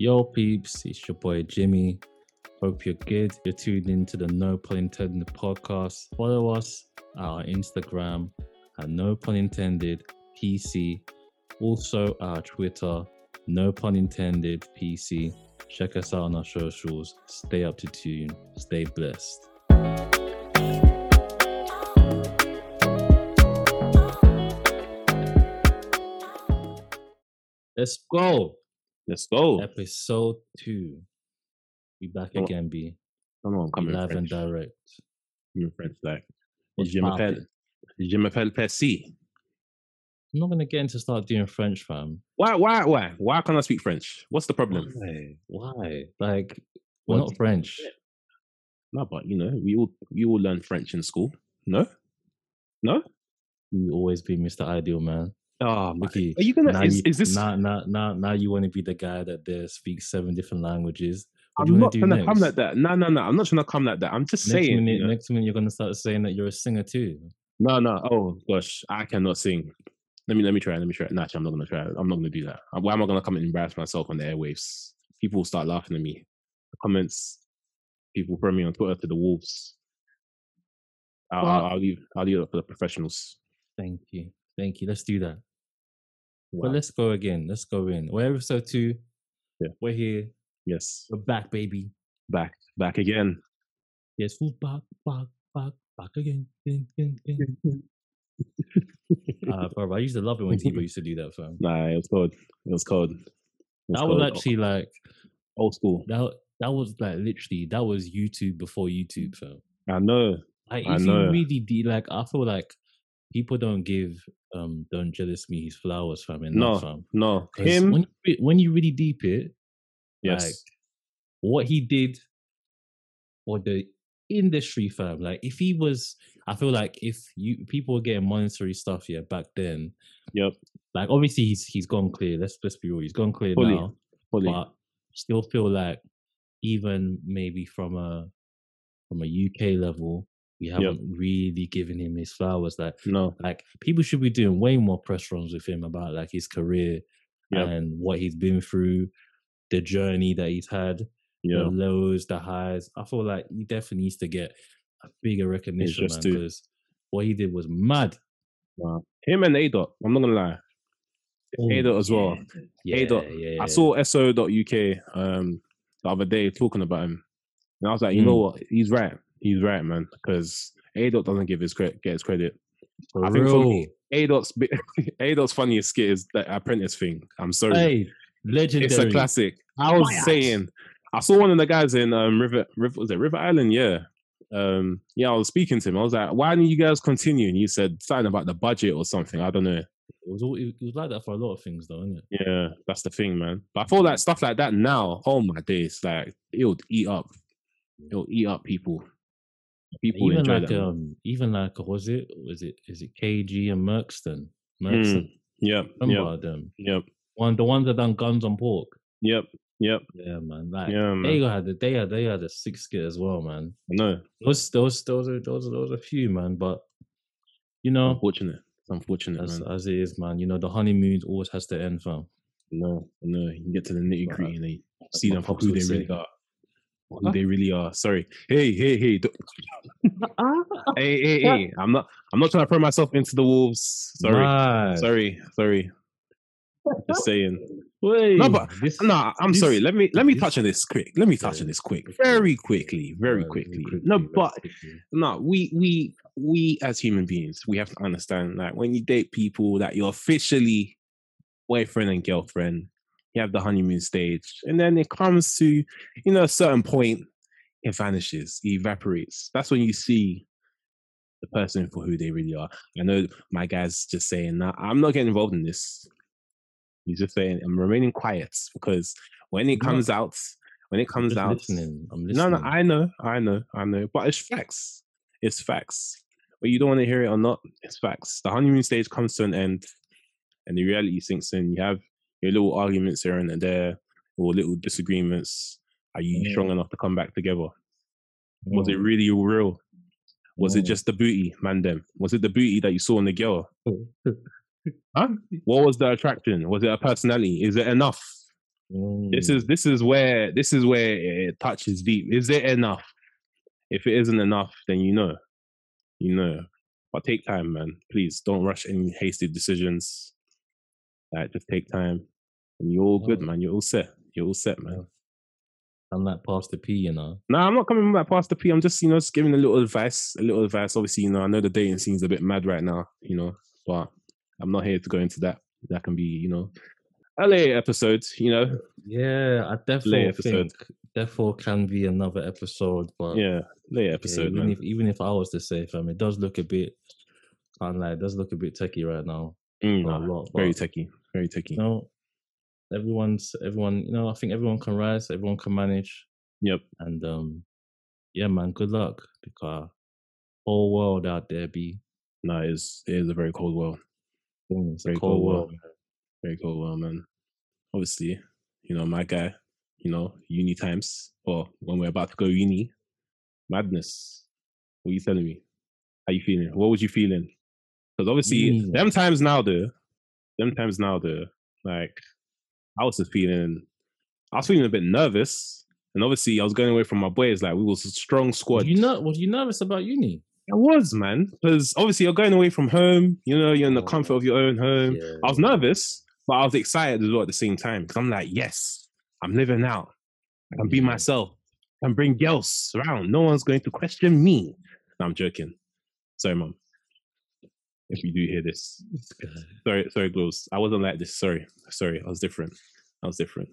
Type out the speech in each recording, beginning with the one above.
Yo, peeps, it's your boy Jimmy. Hope you're good. You're tuned into the No Pun Intended podcast. Follow us at our Instagram at No Pun Intended PC. Also our Twitter, No Pun Intended PC. Check us out on our socials. Stay up to tune. Stay blessed. Let's go. Let's go. Episode two. We back on. again, B. Come on, come in Live and direct. In French, like. What's Je m'appelle, je m'appelle Percy. I'm not gonna get into start doing French, fam. Why, why, why? Why can't I speak French? What's the problem? Why? Why? Like, we're What? not French. No, but you know, we all we all learn French in school. No, no. You always be Mr. Ideal, man. Oh, Mickey, are you gonna? now Is, you, is this? now, now, now, now you want to be the guy that there speaks seven different languages? What I'm you not to gonna next? come like that. No, no, no. I'm not trying to come like that. I'm just Next saying. minute, you know. next minute, you're gonna start saying that you're a singer too. No, no. Oh gosh, I cannot sing. Let me let me try. Let me try. No, actually, I'm not gonna try. I'm not gonna do that. Why am I gonna come and embarrass myself on the airwaves? People will start laughing at me. The comments, people throw me on Twitter to the wolves. I'll, I'll, I'll leave. I'll leave it for the professionals. Thank you, thank you. Let's do that. But let's go again. Let's go in. We're episode two. Yeah. We're here. Yes, We're back, baby. back, back again. Yes, we're back, back, back, back again. again, again, again. uh, bro, I used to love it when Tebow used to do that, fam. Nah, it was cold. It was cold. It That was cold. actually like old school. that. That was like literally that was YouTube before YouTube, fam. I know. Like I know. you really de- like, I feel like people don't give um don't jealous me his flowers, fam. Enough, No, fam. no, Him. when you, when you really deep it, yes. like what he did for the industry fam like if he was i feel like if you people were getting monetary stuff yeah back then Yep. like obviously he's he's gone clear let's let's be real he's gone clear now fully. but still feel like even maybe from a from a uk level we haven't really given him his flowers like no. like people should be doing way more press runs with him about like his career Yep. and what he's been through the journey that he's had Yeah. the lows, the highs. I feel like he definitely needs to get a bigger recognition, man, just do. because what he did was mad. Nah. Him and A dot. I'm not gonna lie. A dot as well. Yeah, A dot. yeah. I saw so.uk um the other day talking about him. And I was like, you know Mm. what? He's right. He's right, man. Because A dot doesn't give his credit get his credit. for I think for real. me, A dot's A dot's funniest skit is the apprentice thing. I'm sorry. Hey, legendary. it's a classic. I was Bias. saying I saw one of the guys in um River River was it River Island, yeah. Um yeah, I was speaking to him. I was like, why didn't you guys continue? And you said something about the budget or something. I don't know. It was, all, it was like that for a lot of things, though, isn't it? Yeah, that's the thing, man. But I feel like stuff like that now, oh my days, like it would eat up. It'll eat up people. People even enjoy like that. um, even like was it was it is it KG and Merkston? Mm, Merkston, Yep, remember yep, them? yep, One the ones that done guns on pork. yep, yep. Yeah, man. Like Yeah, man. they had the, they had they had a six skit as well, man. No, Those those those are those are those are a few, man. But you know, unfortunate. It's unfortunate, as man. as it is, man. You know, the honeymoon always has to end, fam. No, no. You get to the nitty gritty and they see them for who they really are. Who they really are. Sorry. Hey, hey, hey. hey, hey, hey. I'm not I'm not trying to throw myself into the wolves. Sorry. Mad. Sorry. Sorry. Just saying. Wait, No, but- this, No, I'm this- sorry. Let me let me this- touch on this quick. Let me touch on this quick. Very quickly. Very quickly. No, but no, we we we as human beings, we have to understand that when you date people that you're officially boyfriend and girlfriend, you have the honeymoon stage, and then it comes to you know a certain point, it vanishes, it evaporates. That's when you see the person for who they really are. I know my guy's just saying that I'm not getting involved in this. He's just saying I'm remaining quiet because when it No. comes out, when it comes out, listening. I'm no, no, I know, I know, I know, but it's facts. It's facts. But you don't want to hear it or not, it's facts. The honeymoon stage comes to an end, and the reality sinks in. You have your little arguments here and there, or little disagreements. Are you strong enough to come back together? Was it really real? Was it just the booty, man? Them was it the booty that you saw in the girl? Huh? What was the attraction? Was it a personality? Is it enough? This Mm. is this is where this is where it touches deep. Is it enough? If it isn't enough, then you know, you know. But take time, man. Please don't rush any hasty decisions. Like just take time, and you're all good, man. You're all set. You're all set, man. I'm not past the P, you know. No, I'm not coming back past the P. I'm just, you know, just giving a little advice. A little advice. Obviously, you know, I know the dating scene's a bit mad right now, you know, but I'm not here to go into that. That can be, you know, a later episode, you know. Yeah, I definitely episode. think therefore can be another episode, but Yeah, later yeah, episode, even man. if even if I was to say, fam, it does look a bit, lie, it does look a bit techie right now. Mm, a lot, very techie, very techie. you know, everyone's everyone. You know, I think everyone can rise, everyone can manage, Yep. and um, yeah, man, good luck because whole world out there be No, it is, it is a very cold world. mm, it's a Very cold cold world. world. Very cold world, man. Obviously, you know, my guy, you know, uni times, or when we're about to go uni, madness. What are you telling me? How you feeling? What was you feeling? Because obviously, Uni. them times now, though, them times now, though, like, I was just feeling, I was feeling a bit nervous. And obviously, I was going away from my boys. Like, we was a strong squad. You know, was you nervous about uni? I was, man, because obviously you're going away from home. You know, you're in the Oh. comfort of your own home. Yeah, I was nervous, but I was excited as well at the same time because I'm like, yes, I'm living out. I can be myself. I can bring girls around. No one's going to question me. No, I'm joking. Sorry, mom. If you do hear this, sorry, sorry, Glows. I wasn't like this. Sorry, sorry. I was different. I was different.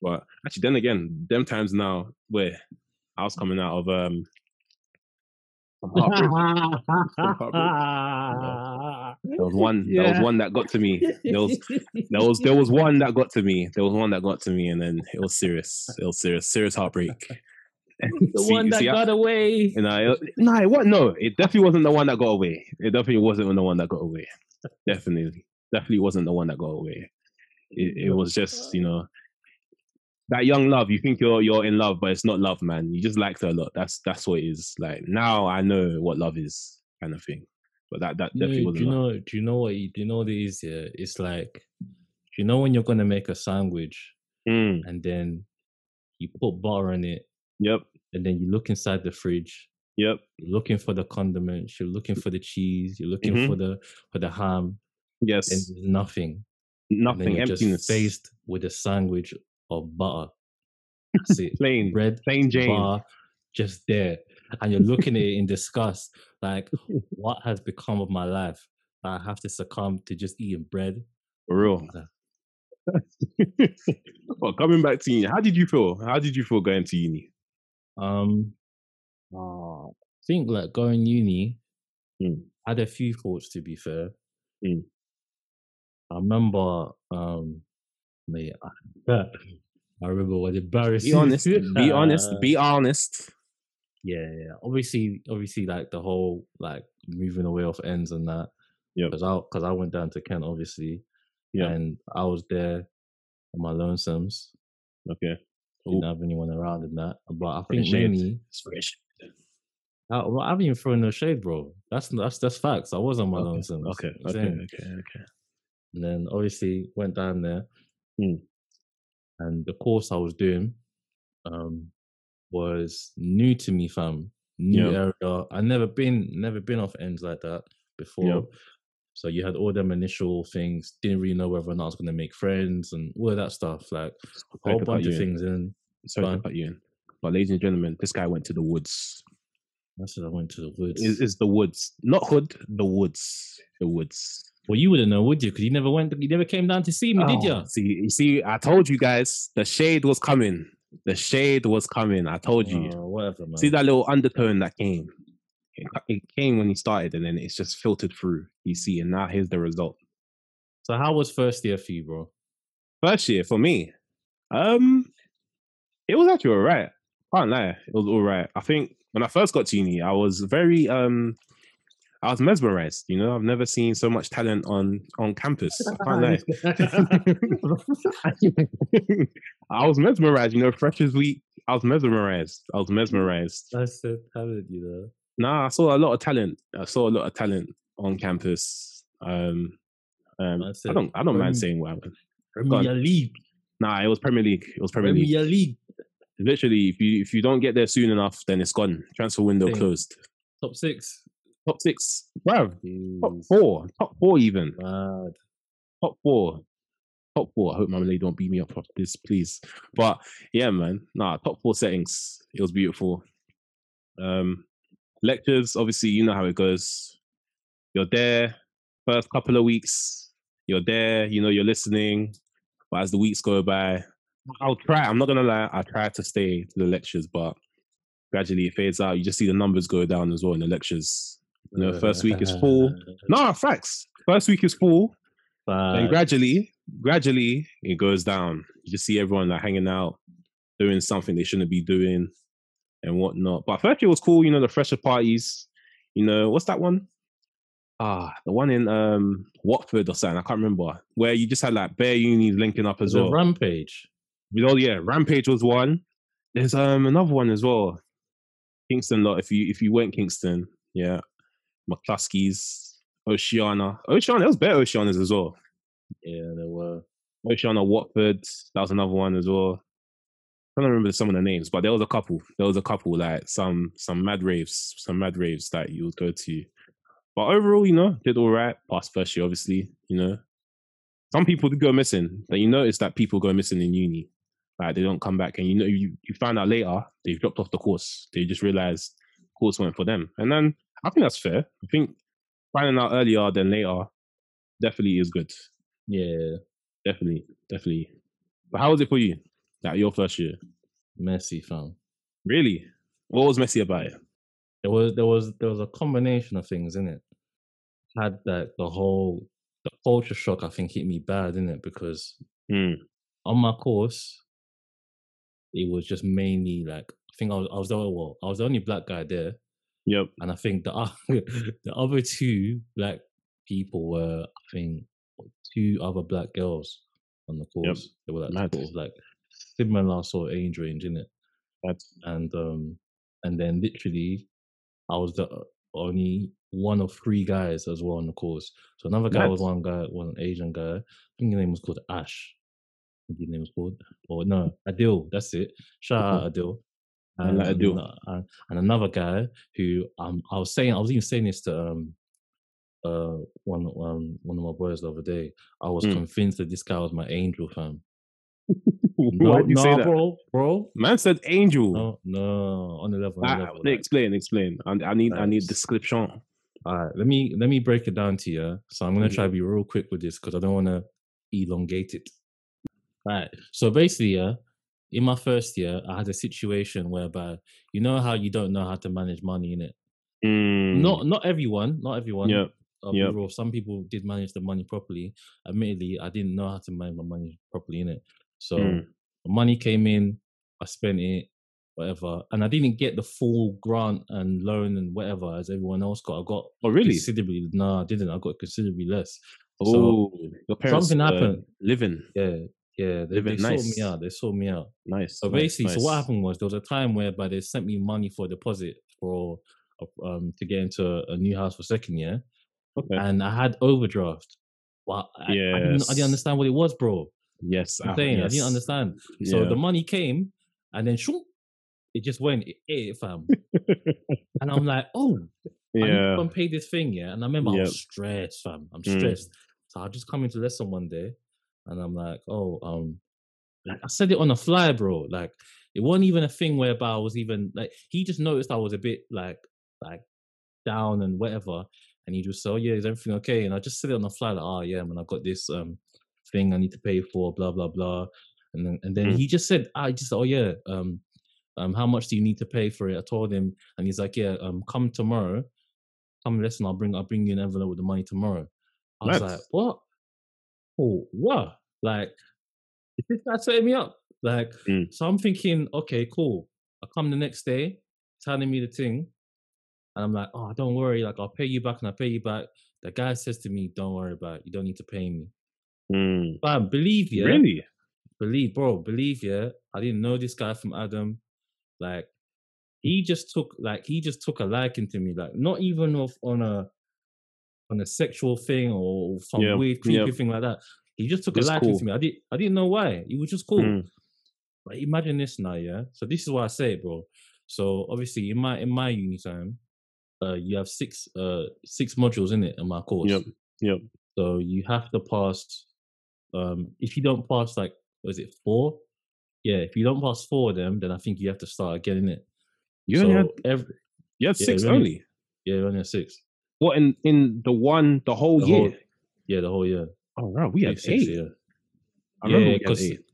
But actually, then again, them times now where I was coming out of um. There was one. There was one that got to me. There was there was there was one that got to me. There was one that got to me, and then it was serious. It was serious. Serious heartbreak. the See- one that see, I- got away. You know, it, no, it was no. It definitely wasn't the one that got away. It definitely wasn't the one that got away. Definitely, definitely wasn't the one that got away. It, it was just you know that young love. You think you're you're in love, but it's not love, man. You just liked her a lot. That's that's what it is. Like now, I know what love is, kind of thing. But that that definitely do wasn't. you love. know? Do you know what? You, do you know what it is? Yeah, it's like, do you know when you're gonna make a sandwich Mm, and then you put butter in it, yep, and then you look inside the fridge. yep. You're looking for the condiments. You're looking for the cheese. You're looking Mhm. for the for the ham. Yes, And there's nothing. And nothing. you're Emptiness. faced with a sandwich of butter. That's it. plain, Bread, plain Jane. bar, just there, and you're looking at it in disgust. Like, what has become of my life? I have to succumb to just eating bread. For real. Well, coming back to uni, how did you feel? How did you feel going to uni? Um, uh, I think like going uni, Mm. I had a few thoughts to be fair. Mm. I remember, um, mate, I, I remember what embarrassing. Be honest. Be honest. Be honest. yeah, yeah. Obviously, obviously, like the whole like moving away off ends and that. Yeah. Because I because I went down to Kent, obviously, Yeah. and I was there on my lonesomes. Okay. Didn't have anyone around and that. But I think mainly. I, well, I haven't even thrown no shade, bro. That's that's that's facts. I was on my Okay. lonesomes. Okay. Okay. Okay. Okay. And then obviously went down there, Mm. and the course I was doing um, was new to me, fam. New Yeah. area. I never been never been off ends like that before. Yeah. So you had all them initial things. Didn't really know whether or not I was going to make friends and all of that stuff. Like a whole bunch of things. And Sorry Fine. cut you in. But ladies and gentlemen, this guy went to the woods. I said I went to the woods. Is is the woods, not hood, the woods, the woods. well, you wouldn't know, would you? Because you never went. You never came down to see me, did Oh, you? See, you see, I told you guys, the shade was coming. The shade was coming. I told you. Oh, whatever, man. See that little undertone that came. It It came when he started, and then it's just filtered through. You see, and now here's the result. so how was first year for you, bro? First year for me, um, it was actually all right. Can't lie, it was all right. I think when I first got to uni, I was very um, I was mesmerized. You know, I've never seen so much talent on on campus. I can't lie. I was mesmerized. You know, freshers week, I was mesmerized. I was mesmerized. That's the talent, you know. Nah, I saw a lot of talent. I saw a lot of talent on campus. Um, um, That's I don't, I don't Premier- mind saying what happened. Go on. Premier League. Nah, it was Premier League. It was Premier League. Premier League Literally, if you if you don't get there soon enough, then it's gone. Transfer window Same. closed. top six. Top six, bruv. Top four, top four even. Mad. top four. Top four. I hope my lady don't beat me up for this, please. But yeah, man. Nah, top four settings. It was beautiful. Um lectures, obviously, you know how it goes. You're there, first couple of weeks, you're there, you know, you're listening. But as the weeks go by, I'll try. I'm not gonna lie, I try to stay to the lectures, but gradually it fades out. You just see the numbers go down as well in the lectures. You know, first week is full. No, facts. First week is full. And gradually, gradually, it goes down. You just see everyone like hanging out, doing something they shouldn't be doing, and whatnot. But first year was cool. You know, the fresher parties. You know, what's that one? Ah, the one in um Watford or something. I can't remember. Where you just had like bare unis linking up as There's well. rampage. With all yeah, Rampage was one. There's um another one as well. Kingston lot. If you if you went Kingston, yeah, McCluskey's, Oceana, Oceana. There was better Oceanas as well. Yeah, there were. Oceana Watford. That was another one as well. I don't remember some of the names, but there was a couple. There was a couple like some some mad raves, some mad raves that you would go to. But overall, you know, did all right. Past first year, obviously, you know. Some people did go missing. That you notice that people go missing in uni. Like they don't come back, and you know you you find out later they've dropped off the course. They just realized the course weren't for them, and then I think that's fair. I think finding out earlier than later definitely is good. Yeah, Definitely, definitely. But how was it for you? Like your first year? messy fam. Really? What was messy about it? There was there was there was a combination of things in it. Had that the whole the culture shock I think hit me bad in it because Hmm. on my course it was just mainly like I think I was I was the well, I was the only black guy there Yep. and I think the the other two black people were I think two other black girls on the course. Yep. They were like Mad. sort of like similar sort of age range in it. And um and then literally I was the only one of three guys as well on the course. So another guy was one guy, one Asian guy. I think his name was called Ash. I think his name was called, or no, Adil. That's it. Shout out Adil. I like And, Adil. and, and another guy who um I was saying I was even saying this to um uh one um one of my boys the other day. I was Mm. convinced that this guy was my angel fam. Why did you nah, say that? bro, bro. Man said angel. No, no, on the level. On the Ah, level explain, explain. I, I need, I need description. All right, let me let me break it down to you. So I'm gonna Mhm. try to be real quick with this because I don't want to elongate it. All right. So basically, yeah, in my first year, I had a situation whereby you know how you don't know how to manage money in it. Mm. Not not everyone, not everyone. Yeah. I'll yep. Some people did manage the money properly. Admittedly, I didn't know how to manage my money properly in it. So Mm. the money came in, I spent it, whatever, and I didn't get the full grant and loan and whatever as everyone else got. I got Oh, really? considerably. No, I didn't. I got considerably less. So Oh, your parents something uh, happened. living yeah, yeah, they, they nice. me out. They sorted me out. nice. So nice, basically, so what happened was there was a time whereby they sent me money for a deposit for um to get into a new house for second year, Okay. and I had overdraft. Well, I, I, didn't, I didn't understand what it was, bro. Yes, I'm ah, saying I didn't understand. So Yeah. the money came, and then shoom, it just went. It ate it, fam. and I'm like, oh, I need to yeah. and pay this thing, yeah. And I remember I Yep. was stressed, fam. I'm Mm. stressed. So I just come into lesson one day and I'm like, oh, um, like I said it on the fly, bro. Like it wasn't even a thing whereby I was even like he just noticed I was a bit like like down and whatever. And he just said, Oh yeah, is everything okay? And I just said it on the fly, like, oh yeah, man, I've got this um thing I need to pay for, blah, blah, blah. And then and then Mm. he just said, I just oh yeah, um um, how much do you need to pay for it? I told him, and he's like, yeah, um, come tomorrow, come listen, I'll bring, I'll bring you an envelope with the money tomorrow. I was like, what? Oh, what? Like, is this guy setting me up? Like, Mm. so I'm thinking, okay, cool. I come the next day, telling me the thing, and I'm like, oh, don't worry, like I'll pay you back, and I'll pay you back. The guy says to me, don't worry about it, you don't need to pay me. Mm. But believe yeah, Really? believe, bro, believe, yeah. I didn't know this guy from Adam. Like, he just took, like, he just took a liking to me. Like, not even of on a on a sexual thing or some Yep, weird creepy yep. thing like that. He just took a liking cool. to me. I didn't I didn't know why. He was just cool. Mm. But imagine this now, yeah. So this is why I say it, bro. So obviously in my in my uni time, uh, you have six uh six modules in it in my course. Yep. Yep. So you have to pass. Um, if you don't pass like, was it four? Yeah, if you don't pass four of them, then I think you have to start again in it. You so only had every you had Yeah, six only- only. yeah, only have six. What in in the one the whole The year? whole- Yeah, the whole year. oh right, we had Six, eight. Yeah. I remember yeah, we had eight.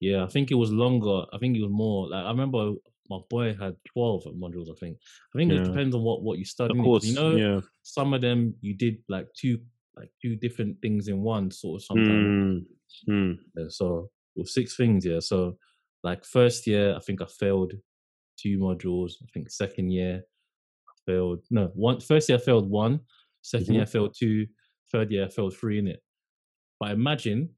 Yeah, I think it was longer. I think it was more. Like I remember my boy had twelve modules. I think. I think Yeah. it depends on what what you study. Of course, you know, yeah. some of them you did like two like two different things in one sort of sometimes. Mm, mm, Yeah, so with six things, yeah. So like first year, I think I failed two modules. I think second year I failed no one. First year I failed one. 2nd Mhm. year I failed two. Third year I failed three in it. But imagine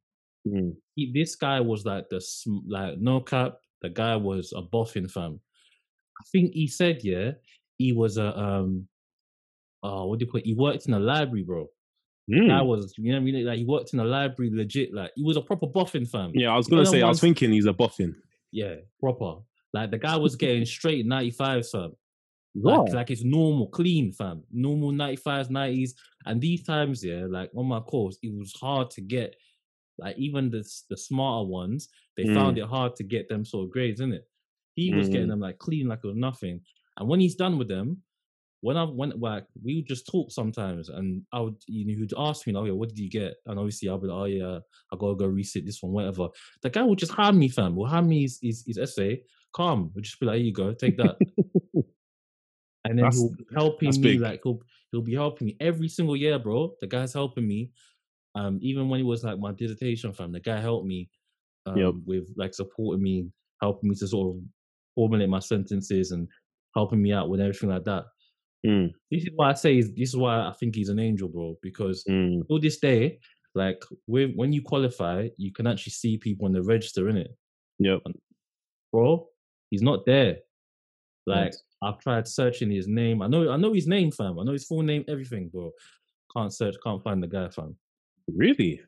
mm. he, this guy was like the like no cap. The guy was a boffin fam. I think he said yeah he was a um oh what do you call it? He worked in a library, bro. Mm. Guy was you know what I mean like he worked in a library legit like he was a proper boffin fam. Yeah, I was gonna say I was ones- thinking he's a boffin. Yeah, proper. Like the guy was getting straight 95, fam. Like, like it's normal, clean, fam. Normal 95s, 90s. And these times, yeah, like on my course, it was hard to get, like even the the smarter ones, they found it hard to get them sort of grades, innit? He was getting Mm. them like clean, like it was nothing. And when he's done with them, when I went like we would just talk sometimes, and I would you know he'd ask me, "Oh yeah, what did you get?" And obviously I'll be like, "Oh yeah, I gotta go resit this one, whatever." The guy would just hand me, fam, will hand me his, his, his essay, calm, would just be like, "Here you go, take that." and then That's- he'll be helping me, big. like he'll he'll be helping me every single year, bro. The guy's helping me. Um, even when it was like my dissertation, fam, the guy helped me um, Yep. with like supporting me, helping me to sort of formulate my sentences and helping me out with everything like that. Mm, This is why I say this is why I think he's an angel, bro. Because mm. till this day, like with when you qualify, you can actually see people on the register in it, Yep. bro. He's not there. Like Yes. I've tried searching his name. I know, I know his name, fam. I know his full name, everything, bro. Can't search, can't find the guy, fam. Really?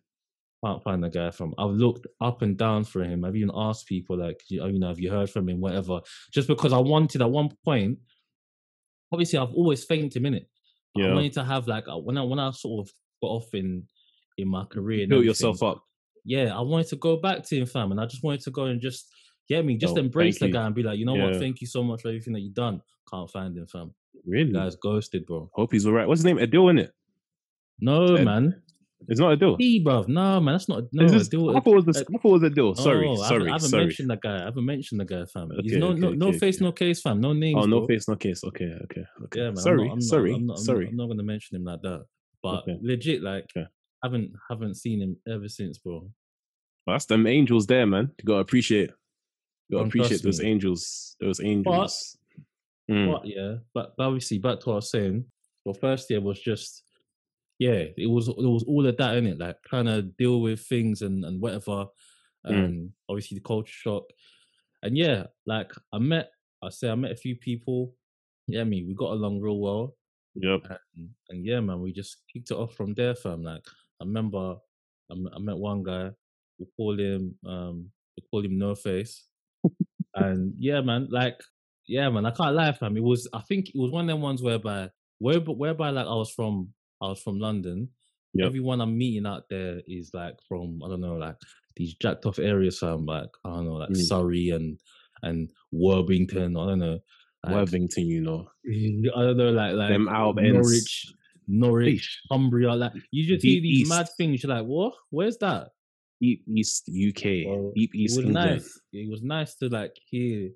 Can't find the guy, fam. I've looked up and down for him. I've even asked people, like, you know, have you heard from him, whatever. Just because I wanted at one point. Obviously, I've always thanked him in it. Yeah. I wanted to have like uh, when I when I sort of got off in in my career. Build yourself up. yeah, I wanted to go back to him, fam, and I just wanted to go and just get me, just Oh, embrace the you. guy and be like, you know what, thank you so much for everything that you've done. Can't find him, fam. Really? Guy's ghosted, bro. Hope he's alright. What's his name? Adil, in it? No, Ed- man. It's not Adil. He, bruv. No, man, that's not. No, Is this- Adil- I thought it was, uh, I thought it was Adil. Sorry, Oh, sorry, I haven't sorry. mentioned the guy. I haven't mentioned the guy, fam. Okay, no, no, okay, no okay, face, no case, fam. No names. Oh, no bro. face, no case. Okay, okay, okay. Yeah, man. sorry, I'm not, I'm sorry, not, I'm not, I'm sorry. I'm not gonna mention him like that. But legit, like, haven't haven't seen him ever since, bro. Well, that's them angels there, man. You gotta appreciate. You gotta appreciate those me. angels. Those angels. Mm, But yeah, but, but obviously back to what I was saying. Well, first year was just yeah, it was it was all of that in it, like trying to deal with things and and whatever. Mm. And obviously the culture shock. And yeah, like I met, I say I met a few people. Yeah, me, we got along real well. Yep. And, and yeah, man, we just kicked it off from there, fam. Like I remember, I, m- I met one guy. We call him, um, we call him No Face. and yeah, man, like yeah, man, I can't lie, fam. It was, I think it was one of them ones whereby, where, whereby like I was from, I was from London. Yep. Everyone I'm meeting out there is like from, I don't know, like these jacked off areas, So I'm Like I don't know, like Mm. Surrey and and Worthington. I don't know. Like, Worthington, you know. I don't know, like like Them. Norwich, Norwich, Eesh. Cumbria. Like you just Deep hear these East. mad things. You're like, what? Where's that? Deep East UK. Well, Deep It was England. nice. It was nice to like hear.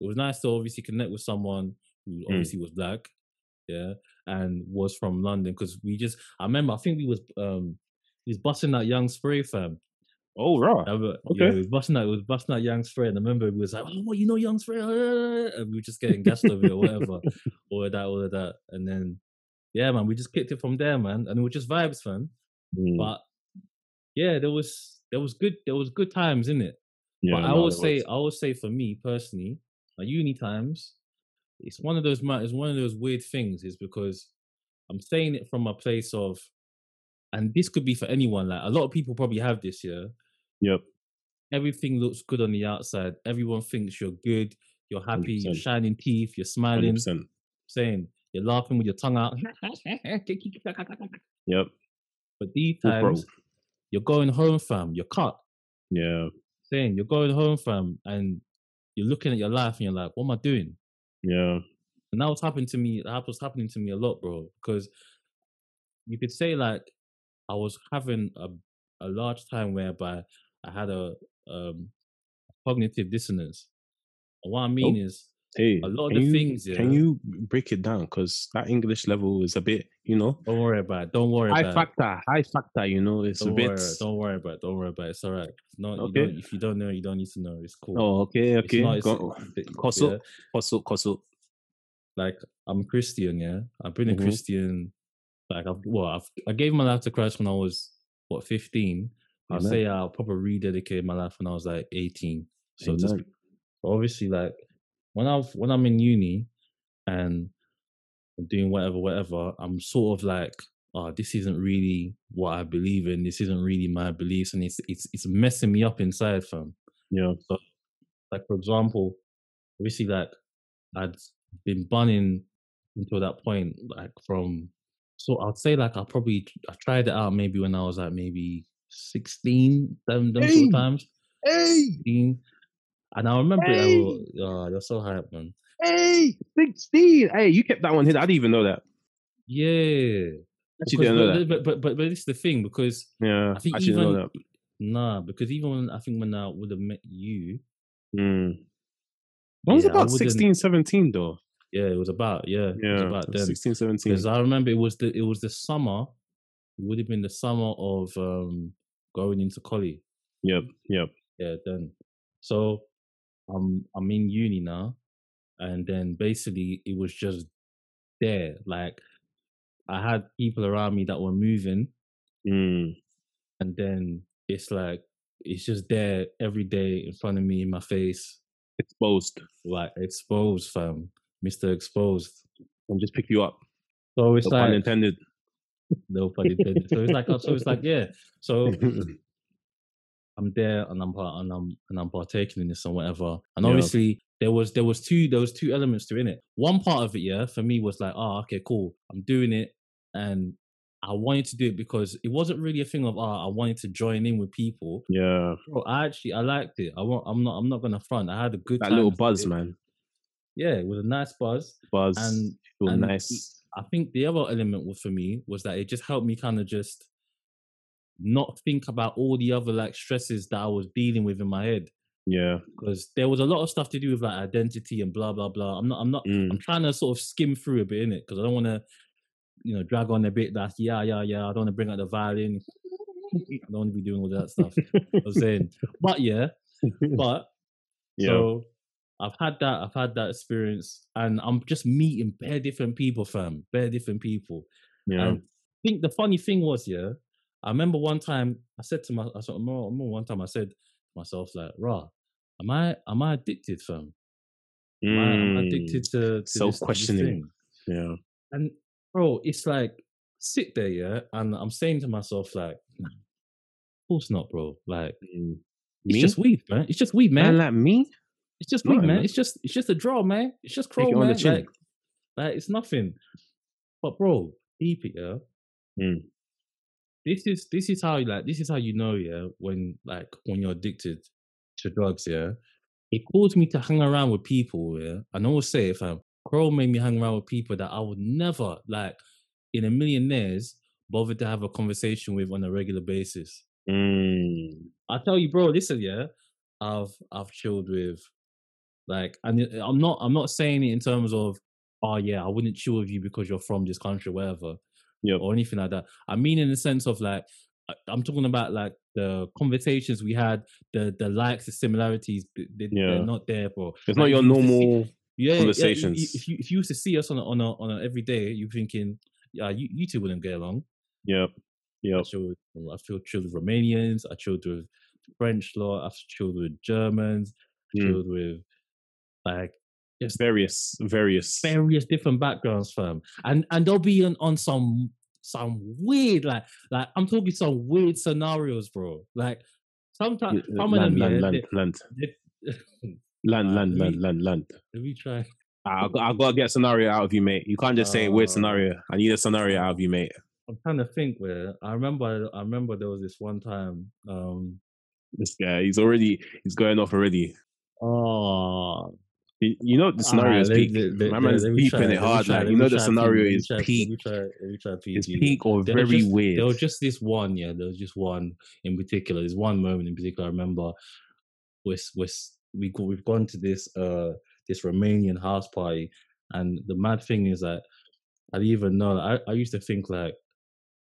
It was nice to obviously connect with someone who Mm. obviously was black, yeah, and was from London. Because we just, I remember, I think we was um, he was busting that Young Spray, fam. Oh, right. Remember, Okay. yeah, he was busting that was busting that Young Spray, and I remember we was like, oh, what, you know Young Spray, and we were just getting gassed over it or whatever, all of that, all of that, and then yeah, man, we just kicked it from there, man, and it was just vibes, fam. Mm, But yeah, there was there was good there was good times in it. yeah, but I no, always say was. I always say for me personally, my uni times, it's one of those it's one of those weird things, is because I'm saying it from a place of and this could be for anyone. Like a lot of people probably have this. Yeah, Yep. everything looks good on the outside. Everyone thinks you're good. You're happy. You're shining teeth. You're smiling. percent. Saying you're laughing with your tongue out. Yep. but these times, you're going home, fam. You're cut. Yeah. Saying you're going home, fam, and you're looking at your life and you're like, what am I doing? Yeah. And that was happening to me. That was happening to me a lot, bro. Because you could say like I was having a a large time whereby I had a um cognitive dissonance. And what I mean is Hey, A lot of the you, things, Can you break it down? Because that English level is a bit, you know, don't worry about it. Don't worry high about it. factor, high factor. You know, it's Don't a worry, bit. don't worry about it. Don't worry about it. It's all right. It's not, Okay. if you don't know, you don't need to know. It's cool. Oh, okay, It's okay. not- it's- Go- Koso, yeah. koso, koso. like I'm a Christian, yeah. I've been a Mhm. Christian. Like I've well, I've, I gave my life to Christ when I was what 15. I'll Amen. say I probably rededicated my life when I was like 18. So just obviously, like when I've when I'm in uni and I'm doing whatever, whatever, I'm sort of like, oh, this isn't really what I believe in. This isn't really my beliefs, and it's it's it's messing me up inside, fam Yeah. like for example, obviously like I'd been bunning until that point, like from so I'd say like I probably I tried it out maybe when I was like maybe 16, them, them sort Hey! of times. Hey, 16. And I remember it, Hey! I was, oh, you're so hype, man. Hey, sixteen. Hey, you kept that one hidden. I didn't even know that. Yeah. Actually, didn't know but, that. but, but but but this is the thing because Yeah, I think actually didn't even know that. nah, because even when I think when I would have met you, Mm. I was yeah, I about wouldn't- 16, 17 though. Yeah, it was about yeah, it was Yeah, about then. 16, 17. because I remember it was the it was the summer. It would have been the summer of um going into college. Yep, yep. Yeah, then. So I'm I'm in uni now, and then basically it was just there. Like I had people around me that were moving, Mm. and then it's like it's just there every day in front of me in my face, Exposed like exposed, fam, Mister Exposed. and just pick you up. So it's No pun like intended. no pun intended. So it's like so it's like yeah. So I'm there and I'm part and I'm and I'm partaking in this and whatever. And Yeah. obviously there was there was two there was two elements to in it. One part of it, yeah, for me was like, oh, okay, cool. I'm doing it, and I wanted to do it because it wasn't really a thing of ah, I wanted to join in with people. yeah, Bro, I actually I liked it. I want I'm not I'm not gonna front. I had a good that little buzz, man. Yeah, it was a nice buzz. Buzz. And and nice. I think the other element was for me was that it just helped me kind of just not think about all the other like stresses that I was dealing with in my head Yeah. because there was a lot of stuff to do with like identity and blah blah blah. I'm not I'm not Mm. I'm trying to sort of skim through a bit in it because I don't want to you know drag on a bit that yeah yeah yeah I don't want to bring out the violin. I don't want to be doing all that stuff. I'm saying, but yeah, but yeah. so I've had that. I've had that experience, and I'm just meeting bare different people, fam. Bare different people. yeah. And I think the funny thing was, yeah, I remember one time I said to my, I remember one time I said myself, like, "Rah, am I, am I addicted, fam? Am, I, am I Mm. addicted to, to this Self-questioning. Yeah. And bro, it's like sit there, yeah, and I'm saying to myself, like, nah, of course not, bro. Like, Mm. it's Me? just weed, man. It's just weed, man. Man like me? It's just No, weed, man. man. It's just it's just a draw, man. It's just crawl, man. Like, like it's nothing. But bro, deep it, yeah. Mm. This is this is how like this is how you know, yeah, when like when you're addicted to drugs, yeah. It caused me to hang around with people, yeah. And I always say if um Crow made me hang around with people that I would never like in a million years bother to have a conversation with on a regular basis. Mm. I tell you, bro, listen, yeah, I've I've chilled with like, and I'm not I'm not saying it in terms of, oh yeah, I wouldn't chill with you because you're from this country, whatever, yeah, or anything like that. I mean, in the sense of like, I'm talking about like the conversations we had, the the likes, the similarities, they, yeah. they're not there, bro. It's Like, not your you to see- normal. yeah, yeah, conversations. Yeah, if you if you used to see us on a, on a on a everyday, you're thinking, yeah, you, you two wouldn't get along. Yep. I chilled, I chilled with Romanians. I chilled with French law. I've chilled with Germans. Mm. Chilled with like just Various, various. various different backgrounds, fam. And and they'll be on, on some some weird, like, like I'm talking some weird scenarios, bro. Like sometimes some of them, land, yeah, land, they- land, land, Alright, land, let land, land, land. let me try. I got, I got to get a scenario out of you, mate. You can't just say weird Uh, scenario. I need a scenario out of you, mate. I'm trying to think where I remember. I remember there was this one time. Um, This guy, he's already, he's going off already. oh, You, you know the scenario is peak. My man's beeping it hard. Like you know the scenario is peak. Let me try. Let me try It's peak or There very just- weird. There was just this one, yeah. There was just one in particular. There's one moment in particular. I remember. We're, we're, we go, we've gone to this uh this Romanian house party, and the mad thing is that I didn't even know. I, I used to think like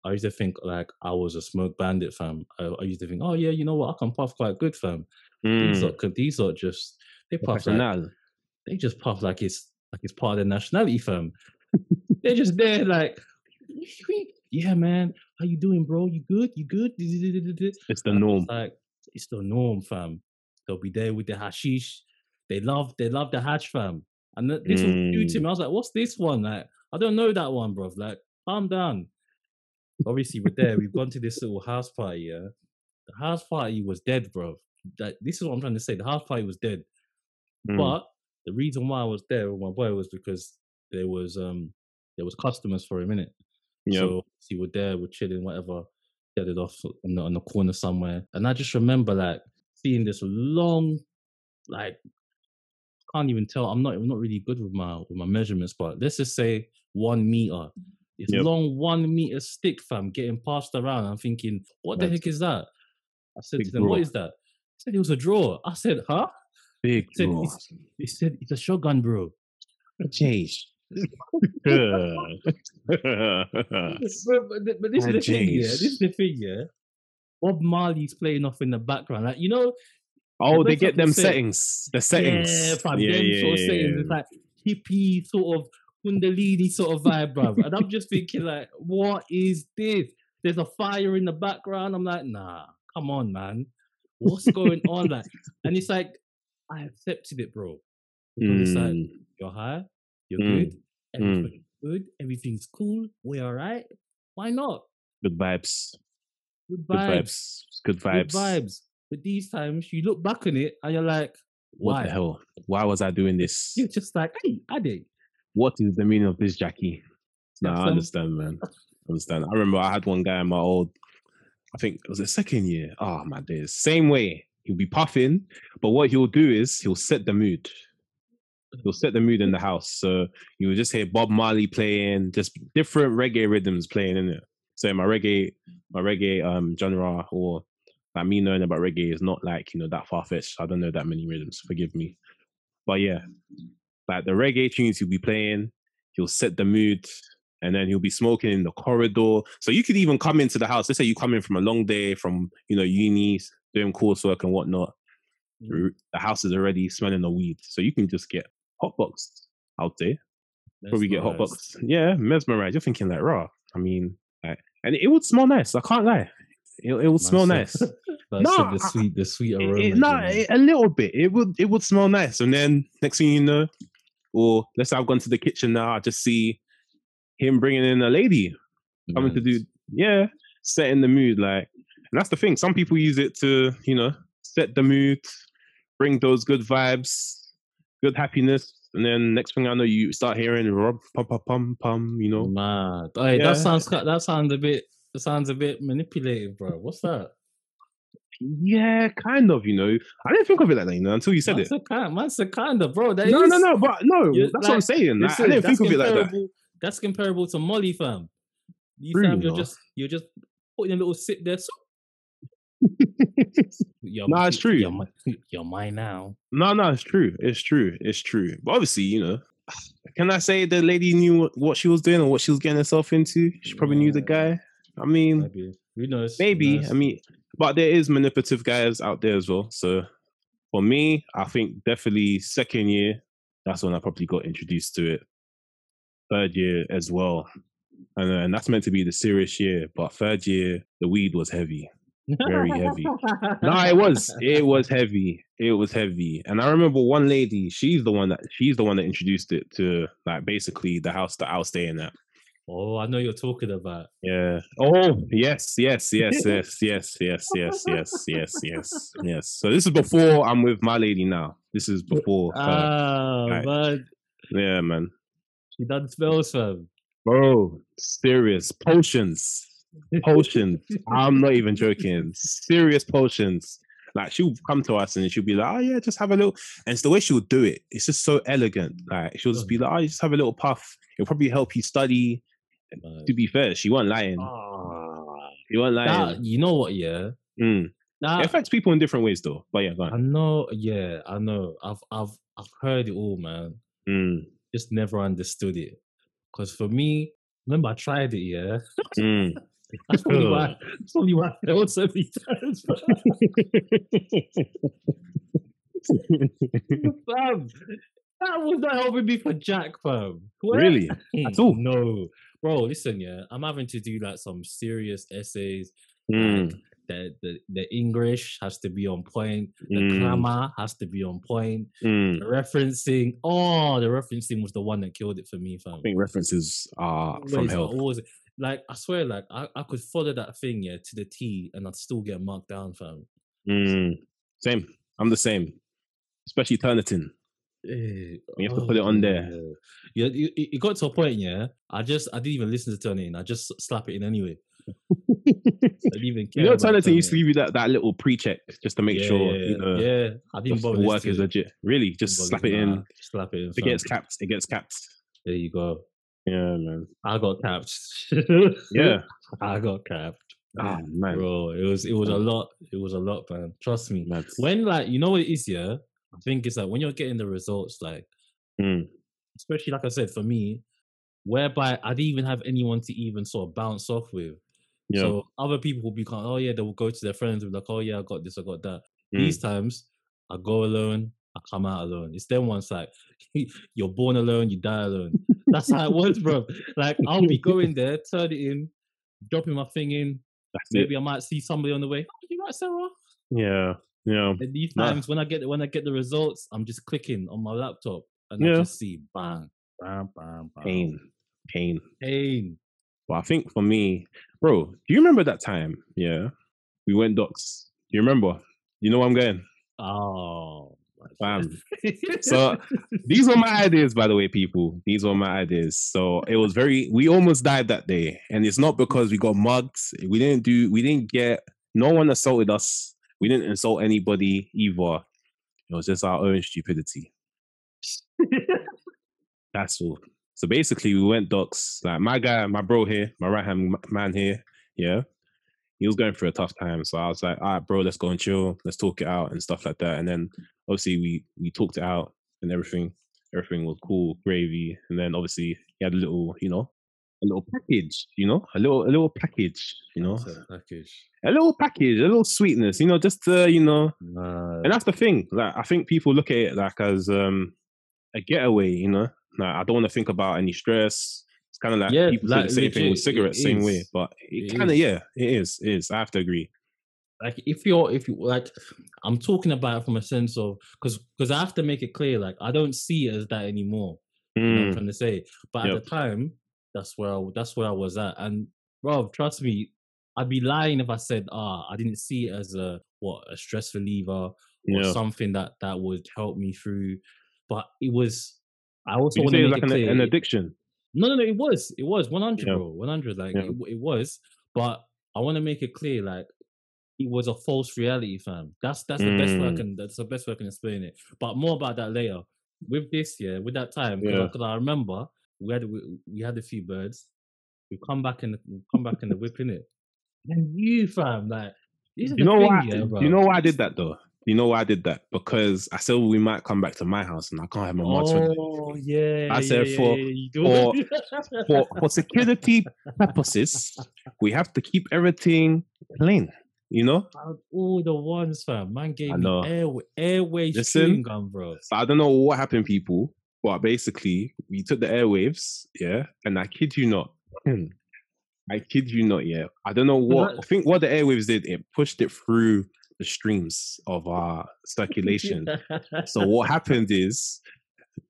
I used to think like I was a smoke bandit fam. I, I used to think, oh yeah, you know what, I can puff quite good fam. These Mm, are 'cause these are just they puff like. They just puff like it's like it's part of their nationality, fam. They're just there, like, yeah, man, how you doing, bro? You good? You good? It's the norm. Like, it's the norm, fam. They'll be there with the hashish. They love, they love the hash, fam. And th- this was new to Mm. me. I was like, what's this one? Like, I don't know that one, bro. Like, calm down. Obviously, we're there. We've gone to this little house party. Yeah, the house party was dead, bro. Like, this is what I'm trying to say. The house party was dead. Mm, But the reason why I was there with my boy was because there was um there was customers for a minute. Yep. So we were there, we're chilling, whatever, get it off on the, on the corner somewhere. And I just remember like seeing this long, like can't even tell. I'm not I'm not really good with my with my measurements, but let's just say one meter. It's Yep. long one meter stick, fam, getting passed around. I'm thinking, what the Mad. heck is that? I said to them, what drawer. is that? I said it was a draw. I said, huh? Big said draw. it's- They said it's a shotgun, bro. Jeez. but, but, this is the thing, yeah. This is the thing, yeah. Bob Marley's playing off in the background, like you know, oh, they get them settings. The settings. yeah, fam, yeah, them yeah, sort of yeah, settings. yeah. It's like hippie sort of kundalini sort of vibe, bro. And I'm just thinking, like, what is this? There's a fire in the background. I'm like, nah, come on, man. What's going on? Like, and it's like, I accepted it, bro. Because It's like, Mm, you're high, you're Mm, good, everything's good, everything's cool, we're all right. Why not? good vibes. Good Good vibes. vibes. Good vibes. vibes. But these times you look back on it and you're like, What why? the hell? Why was I doing this? You're just like, hey, I did. What is the meaning of this, Jackie? No, That's I understand, man. I understand. I remember I had one guy in my old, I think it was the second year. Oh my days. Same way. He'll be puffing, but what he'll do is he'll set the mood. He'll set the mood in the house. So you will just hear Bob Marley playing, just different reggae rhythms playing in it. So my reggae, my reggae um genre or like me knowing about reggae is not like, you know, that far fetched. I don't know that many rhythms, forgive me. But yeah, like the reggae tunes he'll be playing, he'll set the mood, and then he'll be smoking in the corridor. So you could even come into the house. Let's say you come in from a long day from you know uni, doing coursework and whatnot. Mm. The house is already smelling the weed, so you can just get hot hotboxed out there. Probably get Mesmerised. hotboxed. Yeah, mesmerized. You're thinking like, raw. I mean, like, and it would smell nice. I can't lie. It, it would smell nice. No, the sweet, the sweet aroma. it- you no, it- a little bit. It would it would smell nice, and then next thing you know, or let's say I've gone to the kitchen now, I just see him bringing in a lady coming to do yeah, setting the mood. Like, and that's the thing. Some people use it to you know set the mood, bring those good vibes, good happiness, and then next thing I know, you start hearing rob pum pum pum pum. You know, Mad. Hey, Yeah. that sounds that sounds a bit that sounds a bit manipulative, bro. What's that? yeah, kind of. You know, I didn't think of it like that. You know, until you said That's it. a kind, that's a kind of bro. That No, no, is- no, but no, that's what I'm saying. Like, I didn't think of it like that. That's comparable to Molly, fam. You True, fam, you're no. just you're just putting a little sip there. So, you're, Nah, it's true. You're, mi- you're mine now. No, no, it's true. It's true. It's true. But obviously, you know, can I say the lady knew what- she was doing or what she was getting herself into? She probably knew the guy. I mean, Maybe who knows? Who maybe. knows? I mean, but there is manipulative guys out there as well. So for me, I think definitely second year, that's when I probably got introduced to it. Third year as well. And, and that's meant to be the serious year. But third year, the weed was heavy. Very heavy. No, it was. It was heavy. It was heavy. And I remember one lady, she's the one that she's the one that introduced it to like basically the house that I was staying at. Oh, I know you're talking about. Yeah. Oh, yes, yes, yes, yes, yes, yes, yes, yes, yes, yes, yes. So this is before I'm with my lady now. This is before. Ah, right. man. yeah, man. She done spells, fam. Bro, serious potions. Potions. I'm not even joking. Serious potions. Like she'll come to us and she'll be like, "Oh yeah, just have a little." And it's the way she'll do it. It's just so elegant. Like she'll just be like, "Oh, just have a little puff. It'll probably help you study." Man. To be fair, she wasn't lying. Ah, wasn't that, lying. you know what? Yeah, Mm. that, It affects people in different ways, though. But yeah, go I know. Yeah, I know. I've I've I've heard it all, man. Mm. Just never understood it. Because for me, remember I tried it. Yeah, Mm. that's probably why. That's probably why I failed so many times. fam, that was not helping me for Jack, fam. Really? At all? No, bro. Listen, yeah, I'm having to do like some serious essays. Mm. The, the the English has to be on point. The Mm. grammar has to be on point. Mm. The referencing, oh, the referencing was the one that killed it for me, fam. I think references are from hell. always, like I swear, like I, I could follow that thing, yeah, to the T, and I'd still get marked down, fam. Mm. Same. I'm the same. Especially Turnitin. Eh, You have to put it on there. Yeah, it, it- got to a point, yeah. I just I didn't even listen to Turnitin. I just slap it in anyway. I didn't even care. You know, Turnitin used to give you that, that little pre-check just to make yeah, sure yeah, you know yeah. I didn't the bother work is legit. Really, just slap it in. slap it in. It fam. gets capped. It gets capped. There you go. Yeah, man. I got capped. Yeah. I got capped. Oh man. Bro, it was it was a lot. It was a lot, man. Trust me. Mad. When like you know what it is, yeah. I think it's like when you're getting the results, like Mm. especially like I said for me, whereby I didn't even have anyone to even sort of bounce off with. Yeah. So other people will be kind oh yeah, they will go to their friends and be like, oh yeah, I got this, I got that. Mm. These times I go alone, I come out alone. It's them ones like you're born alone, you die alone. That's how it was, bro. Like I'll be going there, turn it in, dropping my thing in. That's it. Maybe I might see somebody on the way. Oh, you right, Sarah? Yeah. Yeah. And these Nah. times when I get when I get the results, I'm just clicking on my laptop and I just see bang, bam, bam, bam. Pain. Pain. Pain. But I think for me, bro, do you remember that time? Yeah. We went docs. Do you remember? You know where I'm going? Oh, Bam. So, These were my ideas, by the way, people. These were my ideas. So it was very we almost died that day. And it's not because we got mugged. We didn't do we didn't get no one assaulted us. We didn't insult anybody either. It was just our own stupidity. That's all. So basically, we went docs. Like my guy, my bro here, my right hand man here, yeah, he was going through a tough time. So I was like, all right, bro, let's go and chill, let's talk it out and stuff like that. And then obviously we we talked it out and everything. Everything was cool, gravy. And then obviously he had a little, you know, a little package, you know, a little a little package, you know, a package. a little package, a little sweetness, you know, just uh, you know, Nah, and that's the thing. Like I think people look at it like as um a getaway, you know. Like I don't want to think about any stress. It's kind of like Yeah, people say the same thing with cigarettes, same way. But it, It kind of yeah, it is. It is. I have to agree. Like if you're if you like i'm talking about it from a sense of because because i have to make it clear like i don't see it as that anymore you know i'm Mm, trying to say but at the time that's where I, that's where i was at and bro trust me i'd be lying if i said ah i didn't see it as a what a stress reliever or yeah. something that that would help me through but it was i also want to make like it an, clear an it- addiction? no, no, no. It was. It was 100, Yeah. bro. 100. Like, Yeah. it, it was. But I want to make it clear, like, it was a false reality, fam. That's that's the best way I Mm. can. That's the best way I can explain it. But more about that later. With this, yeah, with that time, because Yeah. I, remember we had we, we had a few birds. We come back and we come back in the whip in it. And you, fam, like, You know thing, why? you know why I did that though? You know why I did that? Because I said we might come back to my house and I can't have my it. Oh yeah, I yeah, said yeah, for- yeah, for- For for security purposes, we have to keep everything clean. You know? Out all the ones, fam. Man gave me know. airway, chewing gum, bro. I don't know what happened, people, but basically we took the airwaves, yeah, and I kid you not, I kid you not, yeah. I don't know what I think what the airwaves did, it pushed it through the streams of our circulation. so what happened is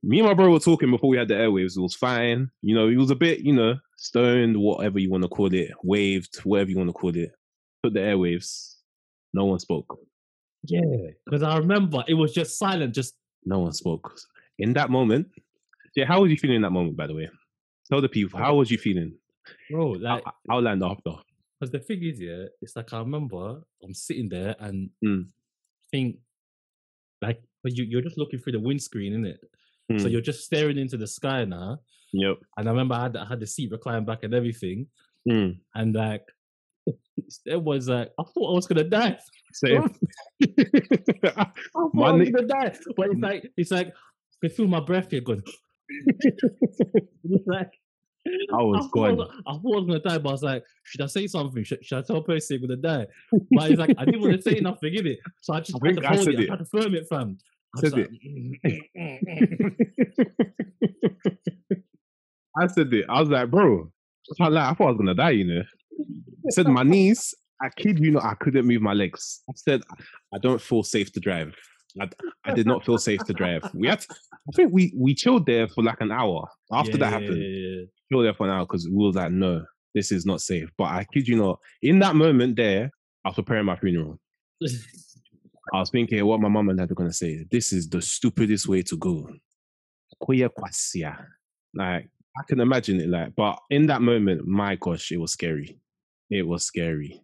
me and my bro were talking before we had the airwaves. It was fine. You know, he was a bit, you know, stoned, whatever you want to call it, waved, whatever you want to call it. The airwaves. No one spoke. Yeah, because I remember it was just silent. Just No one spoke. In that moment, yeah, how was you feeling in that moment, by the way? Tell the people, how was you feeling? bro, like I'll, I'll land after. Because the thing is, yeah, it's like I remember I'm sitting there and Mm. think like you you're just looking through the windscreen, isn't it? So Mm, you're just staring into the sky now. Yep. And I remember I had I had the seat reclined back and everything, Mm. and like it was like I thought I was gonna die. Same. I thought My I was gonna die. But it's like it's like I feel my breath here going. It's like I was I gone. was, I thought I was gonna die, but I was like, should I say something? Should, should I tell Percy I'm gonna die? But it's like I didn't want to say nothing, in it. So I just I had to I hold it. it. I had to firm it, fam. I Said like, I said it. I was like, bro, I can't. I thought I was gonna die. You know. I said my knees. I kid you not. I couldn't move my legs. I said I don't feel safe to drive. I, I did not feel safe to drive. We had. To, I think we we chilled there for like an hour after yeah, that yeah, happened. yeah, Chilled there for an hour because we was like, no, this is not safe. But I kid you not. In that moment there, I was preparing my funeral. I was thinking what my mom and dad were gonna say. This is the stupidest way to go. Like I can imagine it. Like, but in that moment, my gosh, it was scary. It was scary.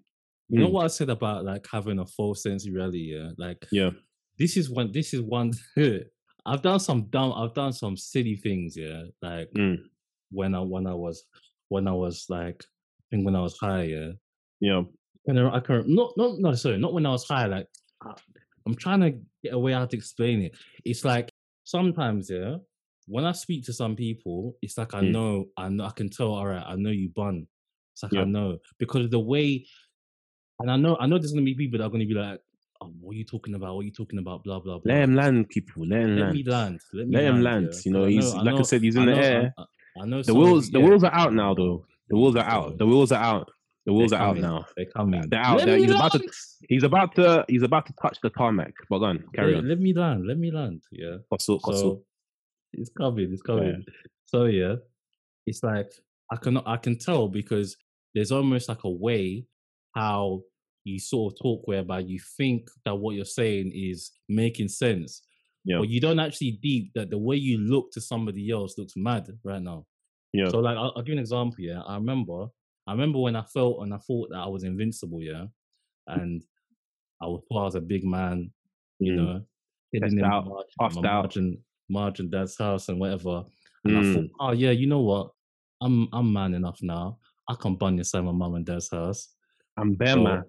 You know Mm. what I said about like having a false sense of reality? Yeah, like Yeah. this is one. This is one. I've done some dumb. I've done some silly things. Yeah, like Mm. when I when I was when I was like I think when I was high. Yeah, Yeah. and I can not not not sorry, not when I was high. Like I'm trying to get a way out to explain it. It's like sometimes, yeah, when I speak to some people, it's like I Mm. know, I know, I can tell. All right, I know you bun. It's like Yeah. I know because the way, and I know, I know there's gonna be people that are gonna be like, oh, "What are you talking about? What are you talking about?" Blah blah blah. Let him land, people. Let him Let land. me land. Let me Let him land. land. yeah, You know, he's like I know- said, he's in I the know- air. I, I know The wheels, you- the wheels are out now, though. The wheels are out. The wheels are out. The wheels are out now. They're coming. They're out. They're- he's about to- He's about to. He's about to touch the tarmac. But go on, carry on. Let me land. Let me land. Yeah. Hustle, hustle. So it's coming, it's coming. So yeah, it's like I can I can tell because there's almost like a way how you sort of talk whereby you think that what you're saying is making sense. Yeah. But you don't actually deep that the way you look to somebody else looks mad right now. Yeah. So like I'll, I'll give you an example, yeah. I remember I remember when I felt and I thought that I was invincible, yeah. And I was thought I was a big man, you Mm. know, hidden in out, puffed my out. margin, margin dad's house and whatever. And I Mm. thought, oh yeah, you know what? I'm I'm man enough now. I can bun inside my mum and dad's house. I'm bare So man.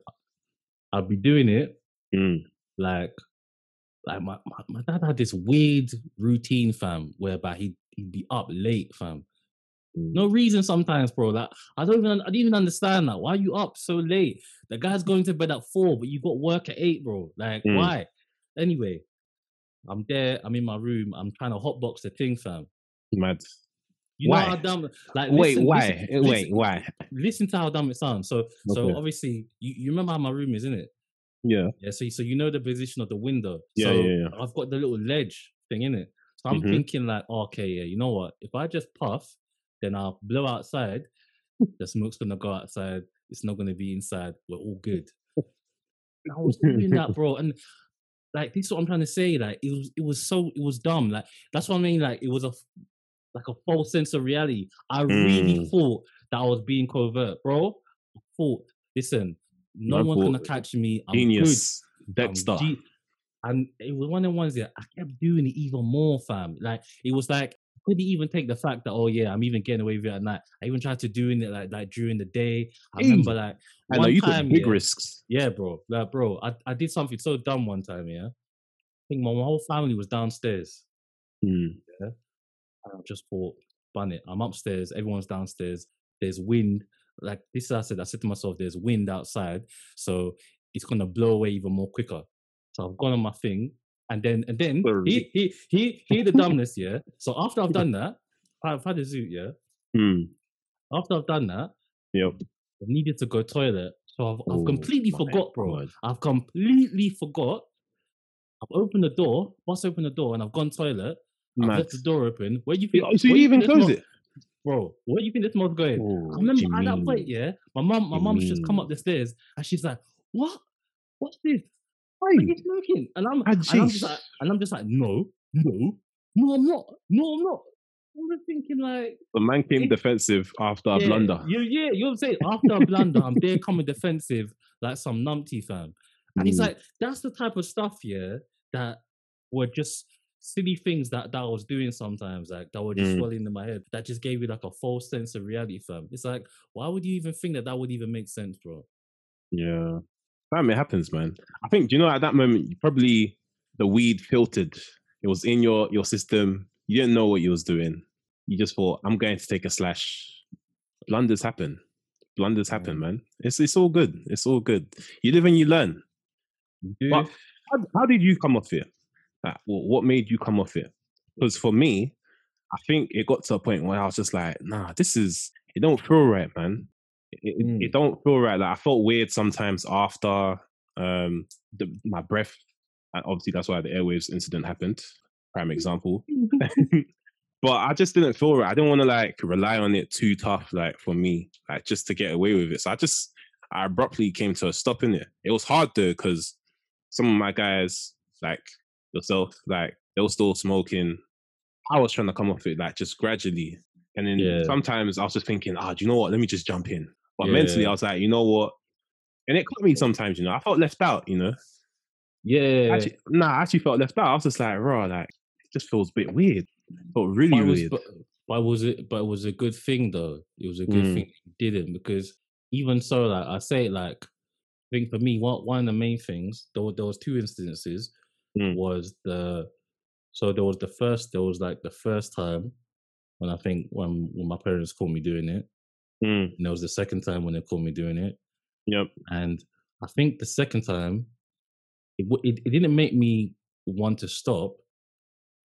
I'll be doing it Mm. like like my, my, my dad had this weird routine, fam, whereby he'd he'd be up late, fam. Mm. No reason sometimes, bro. Like I don't even I didn't even understand that. Why are you up so late? The guy's going to bed at four, but you got work at eight, bro. Like Mm. why? Anyway, I'm there. I'm in my room. I'm trying to hotbox the thing, fam. Mad. You know Why? how dumb. Like Wait, why? listen- Eh, Wait, listen- why? Listen to how dumb it sounds. So, so obviously, you, you remember how my room is, isn't it? Yeah. Yeah. So, so you know the position of the window. Yeah, so yeah, yeah. I've got the little ledge thing in it. So I'm Mhm. thinking like, okay, yeah, you know what? If I just puff, then I'll blow outside. The smoke's gonna go outside. It's not gonna be inside. We're all good. I was doing that, bro, and like this is what I'm trying to say. Like it was, it was so, it was dumb. Like that's what I mean. Like it was a, like a false sense of reality. I really Mm. thought that I was being covert, bro. I thought, listen, no one's gonna catch me. I'm good. Genius. I'm Dexter. G- and it was one of the ones that I kept doing it even more, fam. Like it was like couldn't even take the fact that oh yeah, I'm even getting away with it at night. I even tried to doing it like like during the day. I Hey, remember like I know one you time, big yeah, risks. yeah, bro, like bro, I, I did something so dumb one time. Yeah, I think my, my whole family was downstairs. Mm. And I just thought, bun it. I'm upstairs. Everyone's downstairs. There's wind. Like this, I said. I said to myself, "There's wind outside, so it's gonna blow away even more quicker." So I've gone on my thing, and then and then he he he he the dumbness, yeah. So after I've done that, I've had a zoot, yeah. Mm. After I've done that, Yep. I needed to go toilet. So I've, I've Oh completely forgot, bro. God. I've completely forgot. I've opened the door, bust open the door, and I've gone toilet. I left the door open. Where do you think? So you even closed it? bro? Where do you think this mom's going? Oh, I remember at that point, yeah, my mom, my mom's just come up the stairs and she's like, "What? What's this? Why are you smoking?" And I'm, Ah, and I'm just like, and I'm just like, "No, no, no, I'm not. No, I'm not." I'm just thinking like, The man came Yeah. defensive after a blunder. You, yeah, you know what I'm saying? After a blunder, I'm there coming defensive like some numpty fam. And it's Mm. like that's the type of stuff, yeah, that were just silly things that, that I was doing sometimes, like that were just Mm. swelling in my head, that just gave you like a false sense of reality, fam. It's like, why would you even think that that would even make sense, bro? Yeah. Fam, it happens, man. I think, do you know, at that moment, you probably the weed filtered. It was in your your system. You didn't know what you was doing. You just thought, I'm going to take a slash. Blunders happen. Blunders happen, man. It's it's all good. It's all good. You live and you learn. But how, how did you come off it? Like, wh- what made you come off it? Because for me, I think it got to a point where I was just like, nah, this is it don't feel right, man. It, it, Mm. it don't feel right. Like I felt weird sometimes after um the, my breath. And obviously, that's why the airwaves incident happened. Prime example. but I just didn't feel right. I didn't want to like rely on it too tough, like for me, like just to get away with it. So I just I abruptly came to a stop in it. It was hard though because some of my guys, like yourself, like they were still smoking. I was trying to come off it like just gradually. And then Yeah. sometimes I was just thinking, ah, do you know what? Let me just jump in. But Yeah. mentally, I was like, you know what? And it caught me sometimes, you know. I felt left out, you know. yeah, Actually, nah, I actually felt left out. I was just like, raw, like it just feels a bit weird. But really but, was, weird. but, but was it? But it was a good thing though. It was a good Mm. thing you didn't because even so, like I say, like I think for me, one one of the main things there there was two instances. Mm. Was the so there was the first there was like the first time when I think when when my parents caught me doing it, Mm, and there was the second time when they caught me doing it, yep. and I think the second time it it, it didn't make me want to stop.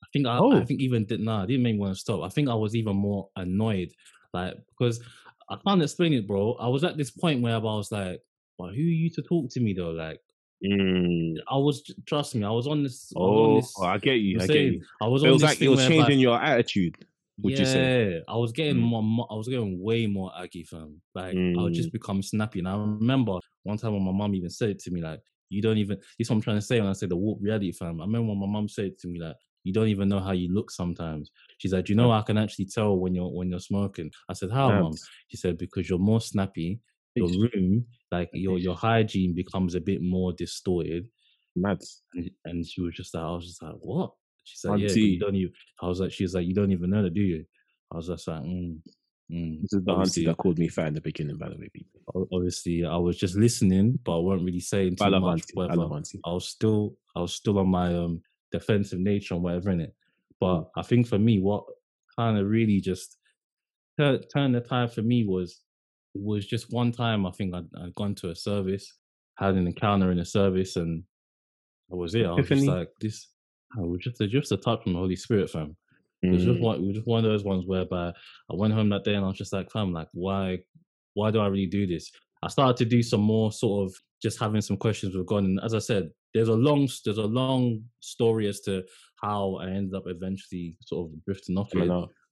I think I, Oh. I think even did nah, it didn't make me want to stop. I think I was even more annoyed, like because I can't explain it, bro. I was at this point where I was like, "Well, who are you to talk to me though?" Like Mm. I was, trust me, I was on this. I was on Oh, this I get you. I'm get you. I was It on was this like it thing was whereby- changing your attitude. Would you say? yeah, I was getting Mm. more. I was getting way more aggy, fam. Like I would Mm. just become snappy. And I remember one time when my mom even said it to me, like, "You don't even." This is what I'm trying to say when I say the warp reality, fam. I remember when my mom said it to me, like, "You don't even know how you look sometimes." She's like, "Do "You know, I can actually tell when you're when you're smoking." I said, "How, mom?" She said, "Because you're more snappy. Your room, like your your hygiene, becomes a bit more distorted." Mad. And, and she was just like, I was just like, what? She's like, yeah, Auntie. you don't even. I was like, she's like, you don't even know that, do you? I was just like, mm, mm. This is the auntie that called me fat in the beginning, by the way, people. Obviously, I was just listening, but I wasn't really saying too I love much. auntie. I love auntie. I was still, I was still on my um defensive nature and whatever in it. But Mm. I think for me, what kind of really just tur- turned the tide for me was was just one time. I think I'd, I'd gone to a service, had an encounter in a service, and that was it. I was just like, this. I was just just a touch from the Holy Spirit, fam. It was just Mm. one. It was just one of those ones whereby I went home that day and I was just like, fam, like, why, why do I really do this? I started to do some more sort of just having some questions with God. And as I said, there's a long, there's a long story as to how I ended up eventually sort of drifting off it.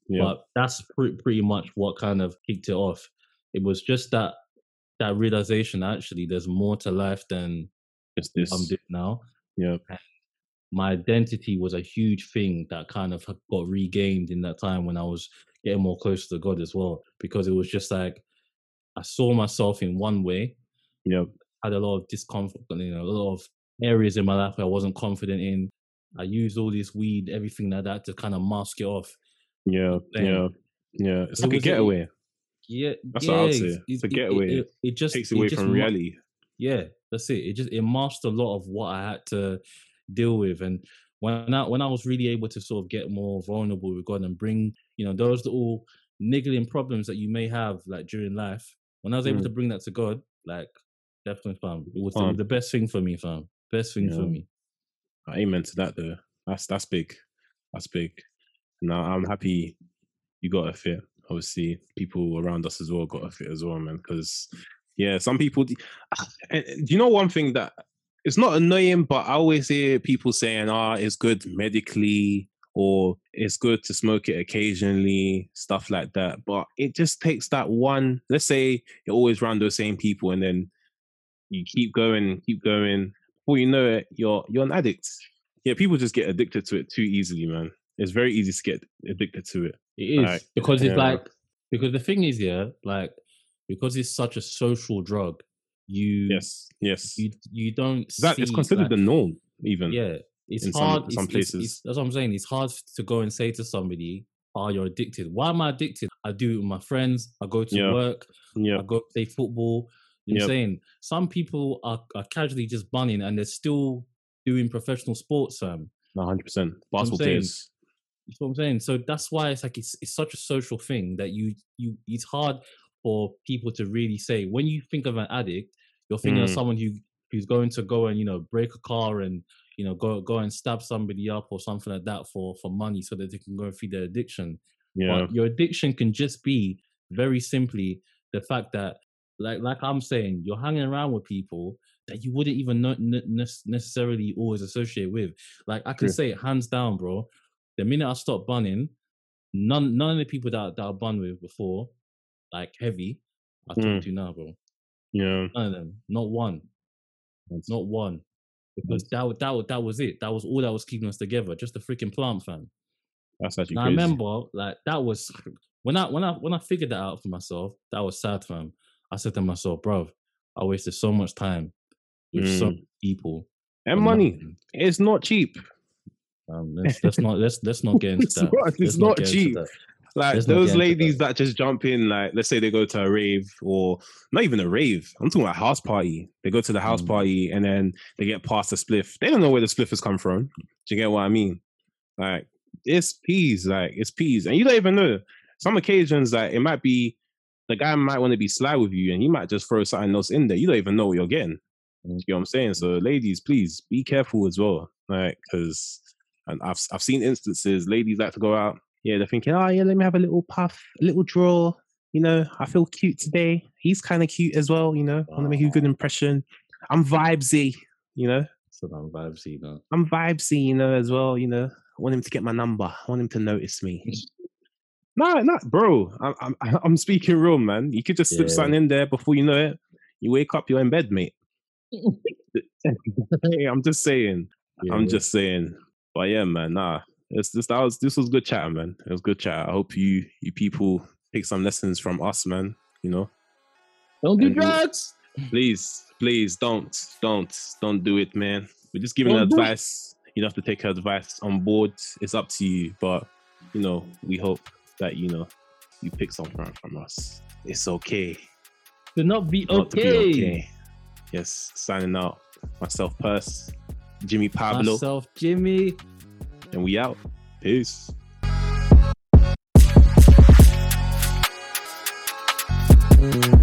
Yeah. But that's pretty, pretty much what kind of kicked it off. It was just that that realization. Actually, there's more to life than Just this. I'm doing now yeah. my identity was a huge thing that kind of got regained in that time when I was getting more close to God as well. Because it was just like I saw myself in one way, Yeah. had a lot of discomfort, you know, a lot of areas in my life I wasn't confident in. I used all this weed, everything like that to kind of mask it off. Yeah. Yeah. Yeah. It's it like a- getaway. Yeah, That's yeah, what I would it's- say. it's- a it- getaway. It, it, it just Takes it away just from reality. yeah that's it it just it masked a lot of what i had to deal with and when i when i was really able to sort of get more vulnerable with god and bring you know those little niggling problems that you may have like during life when i was able Mm. to bring that to god like definitely fam it was the, the best thing for me fam best thing for Yeah. me Amen to that though. That's that's big. That's big. Now I'm happy you got a fit. Obviously, people around us as well got a fit as well, man. Because yeah, some people. Do you know one thing that it's not annoying, but I always hear people saying, "Ah, it's good medically or it's good to smoke it occasionally, stuff like that. But it just takes that one. Let's say you're always around those same people, and then you keep going, keep going. Before you know it, you're you're an addict. Yeah, people just get addicted to it too easily, man. It's very easy to get addicted to it. It is Like, because it's yeah. like because the thing is, yeah, like because it's such a social drug, you Yes, yes. you you don't That it's considered like, the norm, even. yeah. It's in hard. some it's- it's- places. it's- that's what I'm saying. It's hard to go and say to somebody, "Oh, you're addicted." Why am I addicted? I do it with my friends. I go to Yeah. work. Yeah, I go play football. You know what I'm Yep. saying? Some people are, are casually just bunning and they're still doing professional sports, Sam. hundred percent. what Basketball players. What I'm saying? So that's why it's like it's it's such a social thing that you you it's hard for people to really say when you think of an addict, you're thinking of Mm. someone who who's going to go and you know break a car and you know go go and stab somebody up or something like that for for money so that they can go and feed their addiction. Yeah, But your addiction can just be very simply the fact that like like I'm saying, you're hanging around with people that you wouldn't even know, ne- ne- necessarily always associate with. Like I can True. say it hands down, bro. The minute I stopped bunning, none none of the people that that I bun with before, like heavy, I talk Mm. to now, bro. yeah. None of them, not one, That's- not one, because that that that was it. That was all that was keeping us together. Just the freaking plant, fam. That's actually I remember like that was when I when I when I figured that out for myself, that was sad, fam. I said to myself, bro, I wasted so much time with Mm. people. and money, nothing. it's not cheap. Um, let's, let's not let's let's not get into It's that. not- it's Let's not get cheap. Like Let's those ladies that. that just jump in, like let's say they go to a rave or not even a rave. I'm talking about a house party. They go to the house Mm. party and then they get past the spliff. They don't know where the spliff has come from. Do you get what I mean? Like it's peas, like it's peas, and you don't even know. Some occasions, like it might be the guy might want to be sly with you, and he might just throw something else in there. You don't even know what you're getting. Mm. You know what I'm saying? So, ladies, please be careful as well, like because and I've I've seen instances ladies like to go out. Yeah, they're thinking, oh yeah, let me have a little puff, a little draw. You know, I feel cute today. He's kind of cute as well. You know, I want to make a good impression. I'm vibesy. You know, So that vibes, you know. I'm vibesy. You know, as well. You know, I want him to get my number. I want him to notice me. No, no, bro. I'm, I'm I'm speaking real, man. You could just slip Yeah. something in there before you know it. You wake up, you're in bed, mate. Hey, I'm just saying. I'm just saying. But yeah, man, nah. It's this that was this was good chat, man. It was good chat. I hope you you people take some lessons from us, man. You know, don't do and drugs. please, please don't, don't, don't do it, man. We're just giving it. advice. You don't have to take her advice on board. It's up to you. But you know, we hope that you know you pick something from us. It's okay. To not be Not to be okay. okay. Yes, signing out. Myself, Purse, Jimmy Pablo, Myself, Jimmy. and we out. Peace. Mm-hmm.